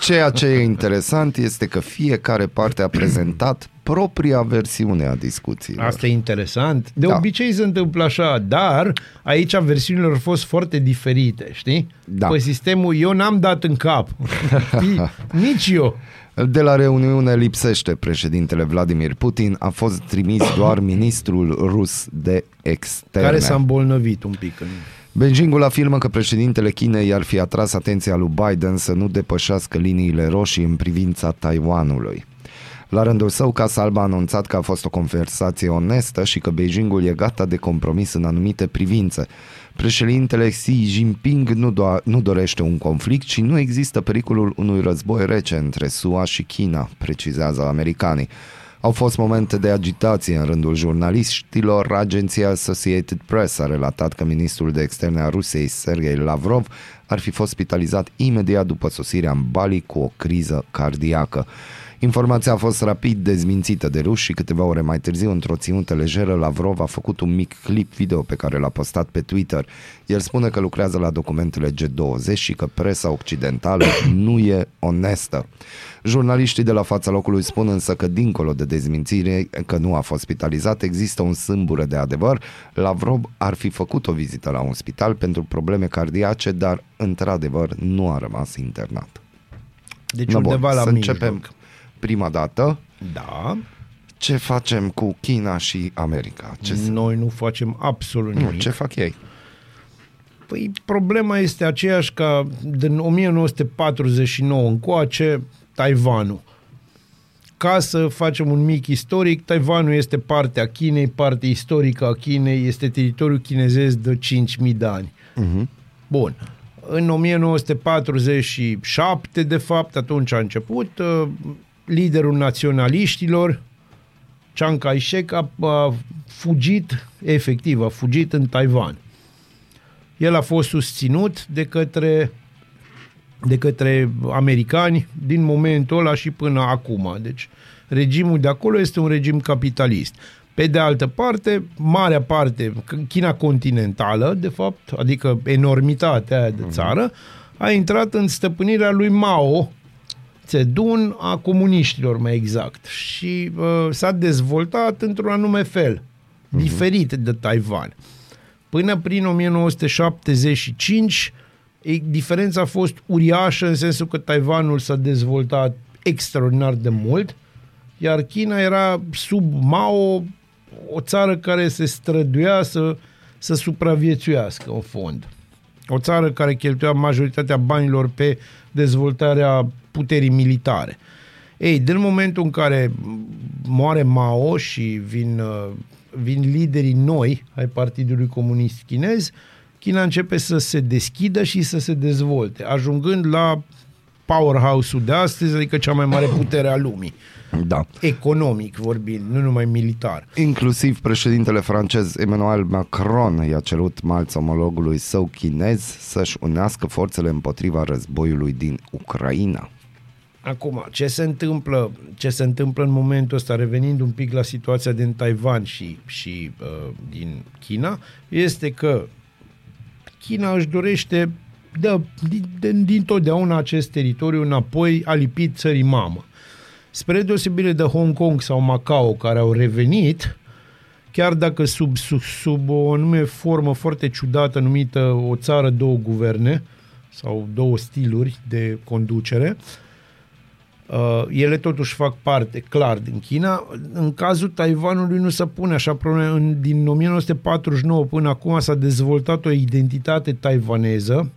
Ceea ce e interesant este că fiecare parte a prezentat propria versiune a discuțiilor. Asta e interesant. De Da. obicei se întâmplă așa, dar aici versiunile au fost foarte diferite, știi? Da. Pe sistemul eu n-am dat în cap. Știi? Nici eu. De la reuniune lipsește președintele Vladimir Putin, a fost trimis doar ministrul rus de externe. Care s-a îmbolnăvit un pic. În... Beijingul afirmă că președintele Chinei ar fi atras atenția lui Biden să nu depășească liniile roșii în privința Taiwanului. La rândul său, Casa Albă a anunțat că a fost o conversație onestă și că Beijingul e gata de compromis în anumite privințe. Președintele Xi Jinping nu, do- nu dorește un conflict și nu există pericolul unui război rece între SUA și China, precizează americanii. Au fost momente de agitație în rândul jurnaliștilor. Agenția Associated Press a relatat că ministrul de externe a Rusiei, Sergei Lavrov, ar fi fost spitalizat imediat după sosirea în Bali cu o criză cardiacă. Informația a fost rapid dezmințită de ruși și câteva ore mai târziu, într-o ținută lejeră, Lavrov a făcut un mic clip video pe care l-a postat pe Twitter. El spune că lucrează la documentele G20 și că presa occidentală nu e onestă. Jurnaliștii de la fața locului spun însă că dincolo de dezmințire că nu a fost spitalizat, există un sâmbură de adevăr. Lavrov ar fi făcut o vizită la un spital pentru probleme cardiace, dar într-adevăr nu a rămas internat. Deci No, undeva bun, la să mijloc. începem prima dată. Da. Ce facem cu China și America? Ce se- Noi nu facem absolut nu, nimic. ce fac ei? Păi problema este aceeași ca din 1949 încoace Taiwanul. Ca să facem un mic istoric, Taiwanul este parte a Chinei, parte istorică a Chinei, este teritoriul chinezesc de 5.000 de ani. Uh-huh. Bun. În 1947, de fapt, atunci a început, uh, liderul naționaliștilor, Chiang Kai-shek, a, a fugit, efectiv, a fugit în Taiwan. El a fost susținut de către de către americani din momentul ăla și până acum. Deci regimul de acolo este un regim capitalist. Pe de altă parte, marea parte, China continentală, de fapt, adică enormitatea aia de țară, a intrat în stăpânirea lui Mao Zedong, a comuniștilor mai exact, și uh, s-a dezvoltat într-un anume fel, diferit de Taiwan. Până prin 1975, e, diferența a fost uriașă în sensul că Taiwanul s-a dezvoltat extraordinar de mult, iar China era sub Mao o țară care se străduia să, să supraviețuiască în fond. O țară care cheltuia majoritatea banilor pe dezvoltarea puterii militare. Ei, din momentul în care moare Mao și vin, uh, vin liderii noi ai Partidului Comunist Chinez, China începe să se deschidă și să se dezvolte, ajungând la powerhouse-ul de astăzi, adică cea mai mare putere a lumii. Da. Economic vorbind, nu numai militar. Inclusiv președintele francez Emmanuel Macron i-a cerut malți omologului său chinez să-și unească forțele împotriva războiului din Ucraina. Acum, ce se întâmplă, ce se întâmplă în momentul ăsta, revenind un pic la situația din Taiwan și, și uh, din China, este că China își dorește de, din, de, din totdeauna acest teritoriu înapoi alipit țării mamă. Spre deosebire de Hong Kong sau Macao, care au revenit, chiar dacă sub, sub, sub o anume formă foarte ciudată numită o țară, două guverne, sau două stiluri de conducere, Uh, ele totuși fac parte, clar, din China. În cazul Taiwanului nu se pune așa probleme. În, din 1949 până acum s-a dezvoltat o identitate taiwaneză.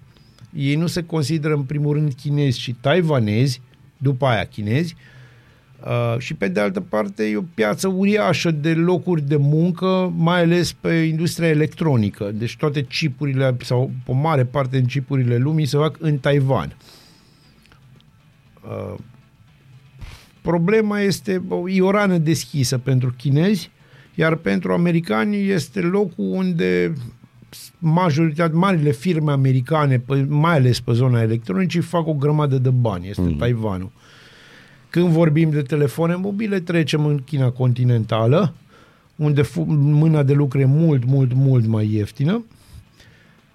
Ei nu se consideră în primul rând chinezi, ci taiwanezi, după aia chinezi. Uh, și pe de altă parte e o piață uriașă de locuri de muncă, mai ales pe industria electronică. Deci toate chipurile sau o mare parte din chipurile lumii se fac în Taiwan. Uh, problema este e o rană deschisă pentru chinezi, iar pentru americani este locul unde majoritatea, marile firme americane, pe- mai ales pe zona electronică, fac o grămadă de bani. Este mm. Taiwanul. Când vorbim de telefoane mobile, trecem în China continentală, unde fu- mâna de lucru e mult, mult, mult mai ieftină.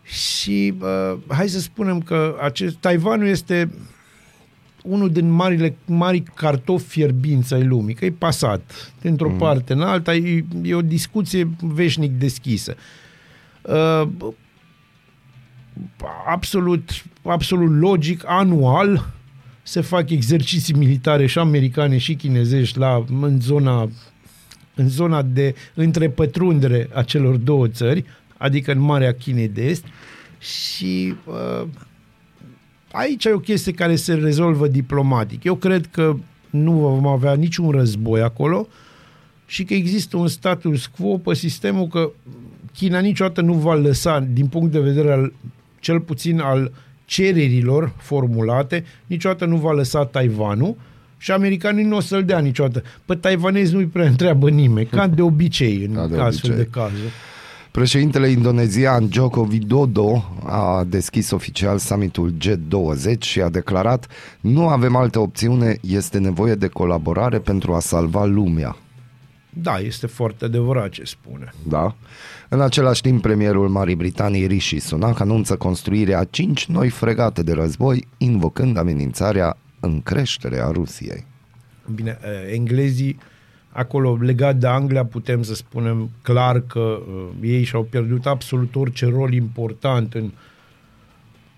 Și uh, hai să spunem că acest Taiwanul este unul din marile, mari cartofi fierbinți ai lumii, că e pasat dintr-o mm. parte în alta, e, e o discuție veșnic deschisă. Uh, absolut, absolut logic, anual se fac exerciții militare și americane și chinezești la, în zona în zona de întrepătrundere a celor două țări, adică în Marea Chinei de Est și uh, aici e o chestie care se rezolvă diplomatic. Eu cred că nu vom avea niciun război acolo și că există un status quo pe sistemul că China niciodată nu va lăsa, din punct de vedere al, cel puțin al cererilor formulate, niciodată nu va lăsa Taiwanul și americanii nu o să-l dea niciodată. Pe taiwanezi nu-i prea întreabă nimeni, ca de obicei în Ca de astfel obicei. de cazuri. Președintele indonezian Joko Widodo a deschis oficial summitul G20 și a declarat nu avem altă opțiune, este nevoie de colaborare pentru a salva lumea. Da, este foarte adevărat ce spune. Da. În același timp, premierul Marii Britanii Rishi Sunak anunță construirea a cinci noi fregate de război, invocând amenințarea în creștere a Rusiei. Bine, eh, englezii acolo legat de Anglia putem să spunem clar că uh, ei și-au pierdut absolut orice rol important în,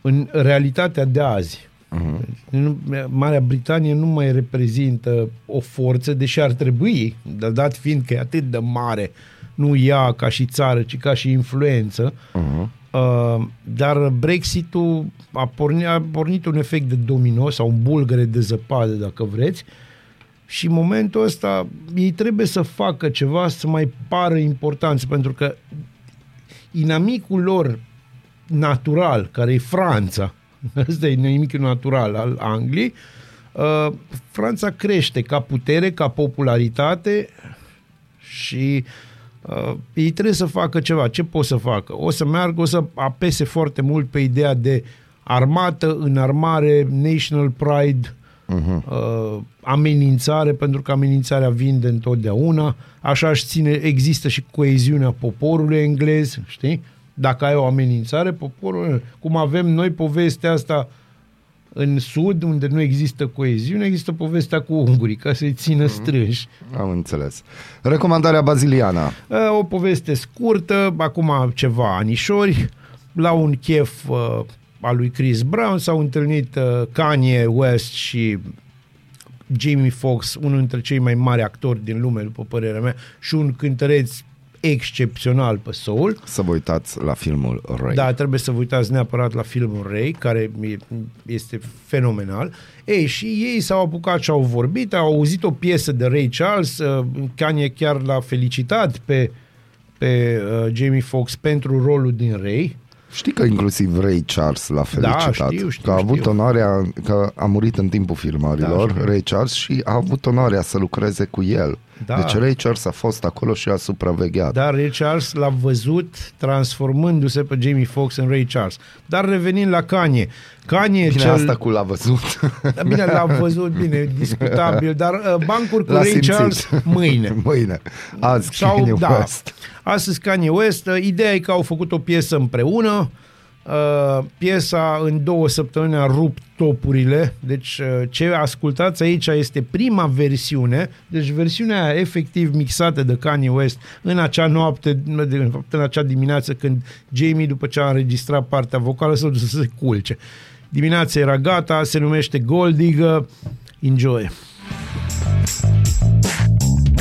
în realitatea de azi. Uh-huh. Marea Britanie nu mai reprezintă o forță, deși ar trebui, dar dat fiind că e atât de mare, nu ea ca și țară, ci ca și influență, uh-huh. uh, dar Brexit-ul a pornit, a pornit un efect de domino sau un bulgăre de zăpadă, dacă vreți, și în momentul ăsta ei trebuie să facă ceva să mai pară importanți, pentru că inamicul lor natural, care e Franța, ăsta e inamicul natural al Angliei, uh, Franța crește ca putere, ca popularitate și uh, ei trebuie să facă ceva. Ce pot să facă? O să meargă, o să apese foarte mult pe ideea de armată, înarmare, national pride, uh-huh. uh, amenințare, pentru că amenințarea vinde întotdeauna, așa își ține, există și coeziunea poporului englez, știi? Dacă ai o amenințare, poporul, cum avem noi povestea asta în sud, unde nu există coeziune, există povestea cu ungurii, ca să-i țină strânși. Am înțeles. Recomandarea baziliana. Uh, o poveste scurtă, acum ceva anișori, la un chef uh, al lui Chris Brown s-au întâlnit uh, Kanye West și Jamie Foxx, unul dintre cei mai mari actori din lume, după părerea mea, și un cântăreț excepțional pe soul. Să vă uitați la filmul Ray. Da, trebuie să vă uitați neapărat la filmul Ray, care este fenomenal. Ei, și ei s-au apucat și au vorbit, au auzit o piesă de Ray Charles, uh, Kanye chiar l-a felicitat pe, pe uh, Jamie Foxx pentru rolul din Ray. Știi că inclusiv Ray Charles l-a felicitat. Da, știu, știu, că a avut știu. onoarea, că a murit în timpul filmărilor, Da, știu. Ray Charles, și a avut onoarea să lucreze cu el. Da. Deci Ray Charles a fost acolo și a supravegheat. Dar Ray Charles l-a văzut transformându-se pe Jamie Foxx în Ray Charles. Dar revenind la Kanye. Kanye Bine, cel... asta cu l-a văzut. Da, Bine, l-a văzut, bine, discutabil, dar uh, bancuri cu L-a Ray simțit. Charles mâine. Mâine. Azi Sau, Kanye da, West. Astăzi Kanye West, uh, ideea e că au făcut o piesă împreună, Uh, piesa în două săptămâni a rupt topurile, deci uh, ce ascultați aici este prima versiune, deci versiunea aia efectiv mixată de Kanye West în acea noapte, de fapt în acea dimineață când Jamie după ce a înregistrat partea vocală s-a dus să se culce. Dimineața era gata, se numește Gold Digger, enjoy!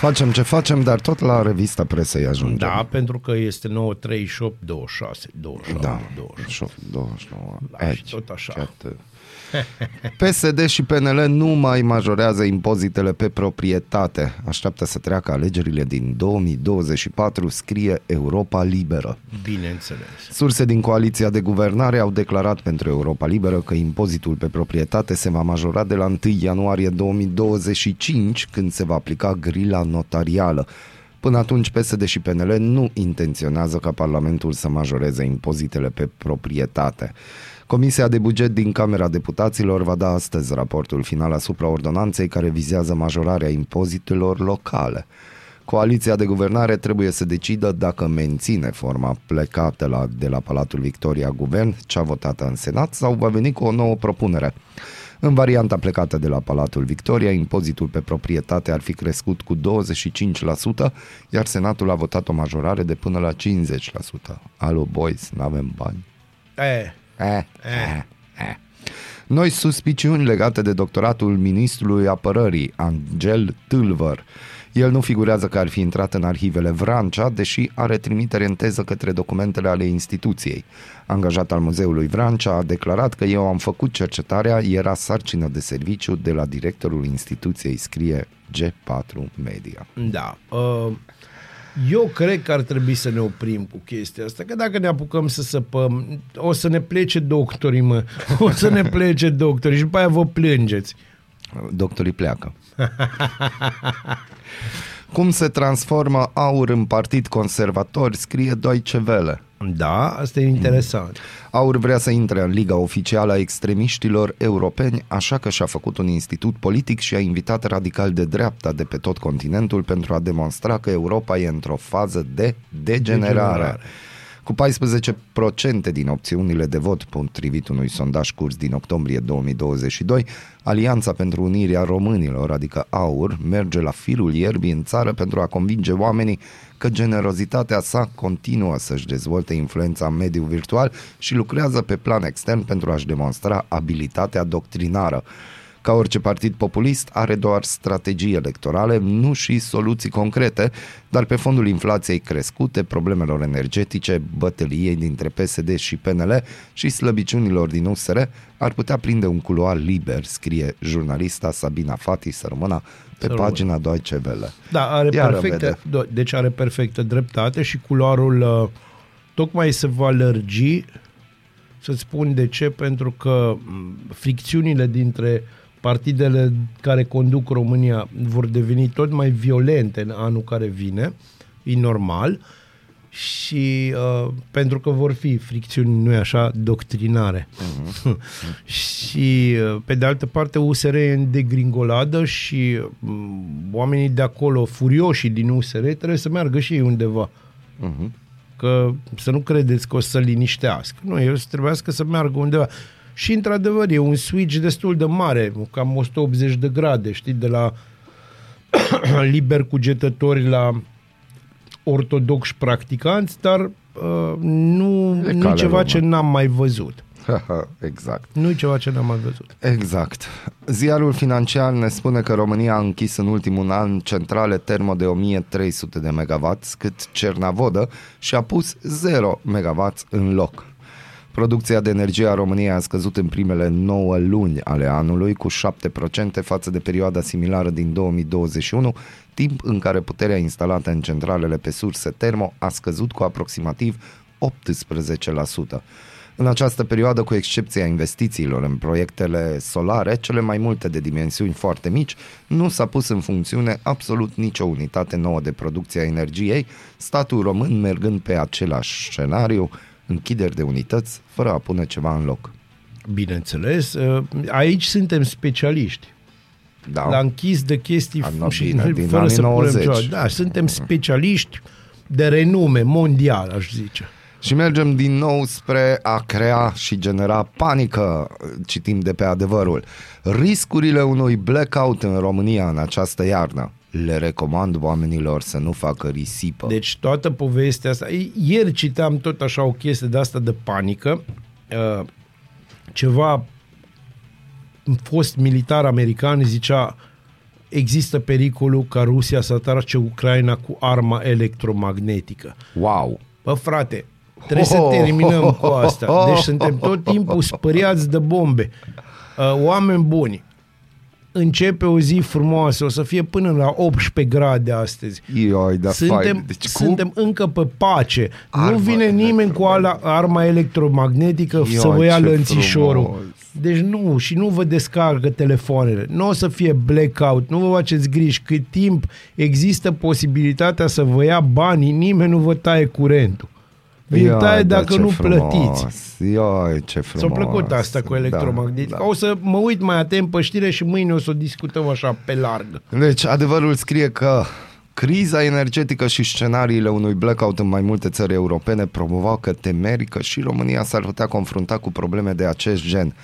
Facem ce facem, dar tot la revista presei ajungem. Da, pentru că este 9, 38, 26, 27, Da, 28. 29. Da, și tot așa. Iată. PSD și PNL nu mai majorează impozitele pe proprietate. Așteaptă să treacă alegerile din 2024, scrie Europa Liberă. Bineînțeles. Surse din coaliția de guvernare au declarat pentru Europa Liberă că impozitul pe proprietate se va majora de la 1 ianuarie 2025, când se va aplica grila notarială. Până atunci, PSD și PNL nu intenționează ca Parlamentul să majoreze impozitele pe proprietate. Comisia de buget din Camera Deputaților va da astăzi raportul final asupra ordonanței care vizează majorarea impozitelor locale. Coaliția de guvernare trebuie să decidă dacă menține forma plecată la, de la Palatul Victoria Guvern, cea votată în Senat, sau va veni cu o nouă propunere. În varianta plecată de la Palatul Victoria, impozitul pe proprietate ar fi crescut cu 25%, iar Senatul a votat o majorare de până la 50%. Alo, boys, n-avem bani. E, Eh, eh, eh. Noi suspiciuni legate de doctoratul ministrului apărării, Angel Tâlvăr. El nu figurează că ar fi intrat în arhivele Vrancea, deși are trimitere în teză către documentele ale instituției. Angajat al Muzeului Vrancea a declarat că eu am făcut cercetarea, era sarcină de serviciu de la directorul instituției, scrie G4 Media. Da. Uh, eu cred că ar trebui să ne oprim cu chestia asta, că dacă ne apucăm să săpăm, o să ne plece doctorii, mă. O să ne plece doctorii și după aia vă plângeți. Doctorii pleacă. Cum se transformă aur în partid conservator, scrie Deutsche Welle. Da, asta e interesant. Aur vrea să intre în liga oficială a extremiștilor europeni, așa că și-a făcut un institut politic și a invitat radical de dreapta de pe tot continentul pentru a demonstra că Europa e într-o fază de degenerare. Degenerare. Cu 14% din opțiunile de vot, potrivit unui sondaj curs din octombrie 2022, Alianța pentru Unirea Românilor, adică AUR, merge la firul ierbii în țară pentru a convinge oamenii că generozitatea sa continuă să-și dezvolte influența în mediul virtual și lucrează pe plan extern pentru a-și demonstra abilitatea doctrinară. Ca orice partid populist, are doar strategii electorale, nu și soluții concrete, dar pe fondul inflației crescute, problemelor energetice, bătăliei dintre PSD și PNL și slăbiciunilor din USR, ar putea prinde un culoar liber, scrie jurnalista Sabina Fati să rămână pe Să rămână. pagina Deutsche Welle. Da, are Iară perfectă, vede. do- deci are perfectă dreptate și culoarul uh, tocmai se va lărgi, să-ți spun de ce, pentru că m, fricțiunile dintre partidele care conduc România vor deveni tot mai violente în anul care vine, e normal, și uh, pentru că vor fi fricțiuni, nu-i așa, doctrinare. și uh, pe de altă parte USR e în degringoladă și um, oamenii de acolo, furioși din USR, trebuie să meargă și ei undeva. Mhm. Că să nu credeți că o să liniștească. Nu, el să trebuiască să meargă undeva. Și într-adevăr e un switch destul de mare, cam 180 de grade, știi, de la liber cugetători la ortodoxi practicanți, dar uh, nu, E nu calea ceva lor, ce mă. n-am mai văzut. exact. Nu ceva ce n-am mai văzut. Exact. Ziarul financiar ne spune că România a închis în ultimul an centrale termo de 1300 de MW, cât Cernavodă și a pus 0 MW în loc. Producția de energie a României a scăzut în primele 9 luni ale anului cu 7% față de perioada similară din 2021, timp în care puterea instalată în centralele pe surse termo a scăzut cu aproximativ 18%. În această perioadă, cu excepția investițiilor în proiectele solare, cele mai multe de dimensiuni foarte mici, nu s-a pus în funcțiune absolut nicio unitate nouă de producție a energiei, statul român mergând pe același scenariu, închideri de unități, fără a pune ceva în loc. Bineînțeles, uh, aici suntem specialiști. Da. La închis de chestii Am luat și bine, din fără anii să punem 90. ceva. Da, suntem specialiști de renume mondial, aș zice. Și mergem din nou spre a crea și genera panică, citim de pe adevărul. Riscurile unui blackout în România în această iarnă. Le recomand oamenilor să nu facă risipă. Deci toată povestea asta... Ieri citeam tot așa o chestie de asta de panică. Uh, Ceva fost militar american zicea există pericolul ca Rusia să atace Ucraina cu arma electromagnetică. Wow! Bă, frate, trebuie să terminăm cu asta. Deci suntem tot timpul spăriați de bombe. Uh, Oameni buni, începe o zi frumoasă, o să fie până la 18 grade astăzi. Ioi, da, Suntem, fai. Deci cum? suntem încă pe pace. Arma nu vine nimeni cu ala, arma electromagnetică Ioi, să vă ia ce lănțișorul. frumos. Deci nu, și nu vă descarcă telefoanele. Nu o să fie blackout, nu vă faceți griji. Cât timp există posibilitatea să vă ia banii, nimeni nu vă taie curentul. Vi Ioi, taie da, dacă ce nu frumos. plătiți. Ioi, ce frumos. S-a plăcut asta cu electromagnetic. Da, da. O să mă uit mai atent pe știre și mâine o să o discutăm așa pe larg. Deci, adevărul scrie că criza energetică și scenariile unui blackout în mai multe țări europene provoacă temeri că și România s-ar putea confrunta cu probleme de acest gen.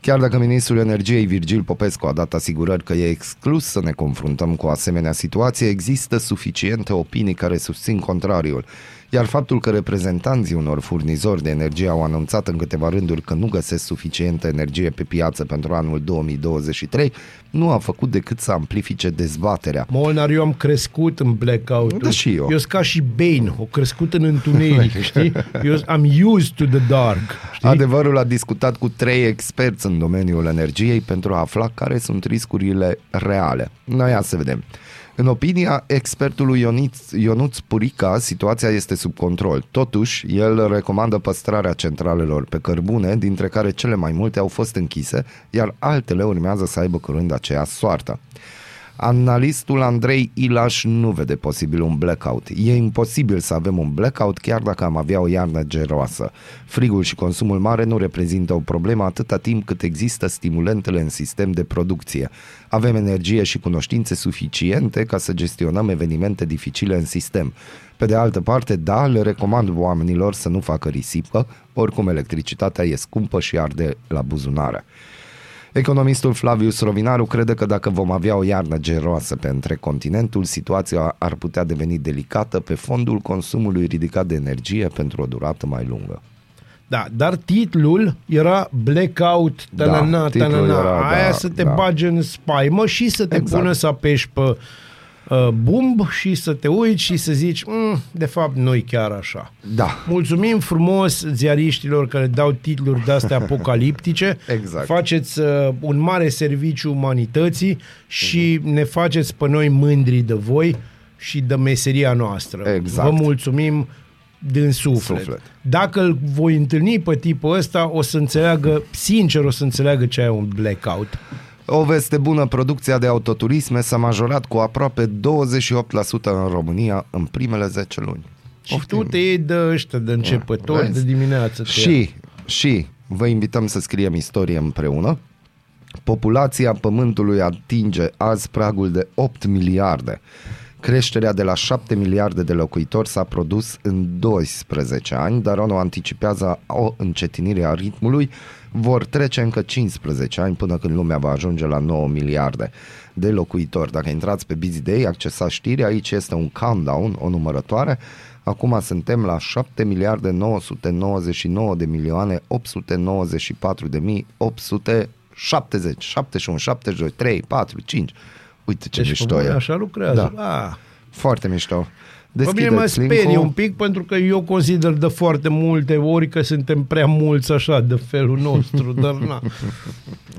Chiar dacă ministrul energiei Virgil Popescu a dat asigurări că e exclus să ne confruntăm cu o asemenea situație, există suficiente opinii care susțin contrariul. Iar faptul că reprezentanții unor furnizori de energie au anunțat în câteva rânduri că nu găsesc suficientă energie pe piață pentru anul 2023 nu a făcut decât să amplifice dezbaterea. Molnar, eu am crescut în blackout. Da, și eu. Eu sunt ca și Bane, o crescut în întuneric, știi? Eu am used to the dark. Știi? Adevărul a discutat cu trei experți în domeniul energiei pentru a afla care sunt riscurile reale. Noi ia să vedem. În opinia expertului Ionit, Ionuț Purica, situația este sub control. Totuși, el recomandă păstrarea centralelor pe cărbune, dintre care cele mai multe au fost închise, iar altele urmează să aibă curând aceeași soartă. Analistul Andrei Ilaș nu vede posibil un blackout. E imposibil să avem un blackout chiar dacă am avea o iarnă geroasă. Frigul și consumul mare nu reprezintă o problemă atâta timp cât există stimulentele în sistem de producție. Avem energie și cunoștințe suficiente ca să gestionăm evenimente dificile în sistem. Pe de altă parte, da, le recomand oamenilor să nu facă risipă, oricum electricitatea e scumpă și arde la buzunare. Economistul Flavius Rovinaru crede că dacă vom avea o iarnă geroasă pe întreg continentul, situația ar putea deveni delicată pe fondul consumului ridicat de energie pentru o durată mai lungă. Da, dar titlul era Blackout, Da, tanana, titlul tanana. era, Aia da, să te da. bage în spaimă și să te Exact. pună să apeși pe uh, bumb și să te uiți și să zici, mm, de fapt, nu chiar așa. Da. Mulțumim frumos ziariștilor care dau titluri de-astea apocaliptice. Exact. Faceți uh, un mare serviciu umanității și Mhm. ne faceți pe noi mândri de voi și de meseria noastră. Exact. Vă mulțumim din suflet. Suflet. Dacă îl voi întâlni pe tipul ăsta, o să înțeleagă, sincer, o să înțeleagă ce e un blackout. O veste bună, producția de autoturisme s-a majorat cu aproape 28% în România în primele 10 luni. Și tu te iei de ăștia, de începători, Vezi? de dimineață. te iei. Și, și vă invităm să scriem istorie împreună. Populația Pământului atinge azi pragul de 8 miliarde. Creșterea de la 7 miliarde de locuitori s-a produs în 12 ani, dar ONU anticipează o încetinire a ritmului. Vor trece încă 15 ani până când lumea va ajunge la 9 miliarde de locuitori. Dacă intrați pe Busy Day, accesați știri, aici este un countdown, o numărătoare. Acum suntem la 7 miliarde 999 de milioane 894 de mii 870, 71, 72, 3, 4, 5. Uite ce Deci, mișto pe bune, e. așa lucrează. Da. Ah. Foarte mișto. Pe mine mă Deschideți sperie link-ul. un pic pentru că eu consider de foarte multe ori că suntem prea mulți așa de felul nostru, dar na.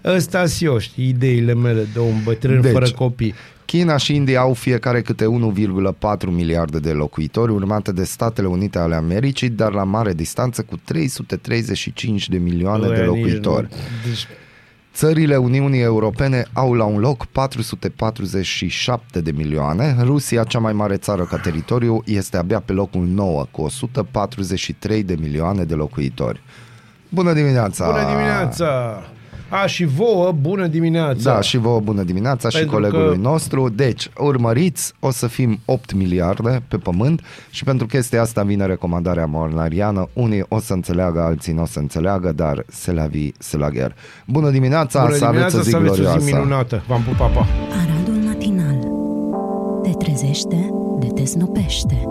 Ăsta sunt eu, știi, ideile mele de un bătrân Deci, fără copii. China și India au fiecare câte 1,4 miliarde de locuitori, urmate de Statele Unite ale Americii, dar la mare distanță cu 335 de milioane de Ăia nici locuitori. nu- Deci, Țările Uniunii Europene au la un loc 447 de milioane. Rusia, cea mai mare țară ca teritoriu, este abia pe locul 9 cu 143 de milioane de locuitori. Bună dimineața! bună dimineața! A, și vouă, bună dimineața! Da, și vouă bună dimineața și Pentru colegului că- nostru. Deci, urmăriți, o să fim 8 miliarde pe pământ și pentru chestia asta vine recomandarea molnariană. Unii o să înțeleagă, alții nu o să înțeleagă, dar se la vi, se la gher. Bună dimineața, bună să aveți dimineața, o zi să aveți o zi glorioasă! minunată! V-am pupat, pa! Aradul matinal Te trezește, de te snopește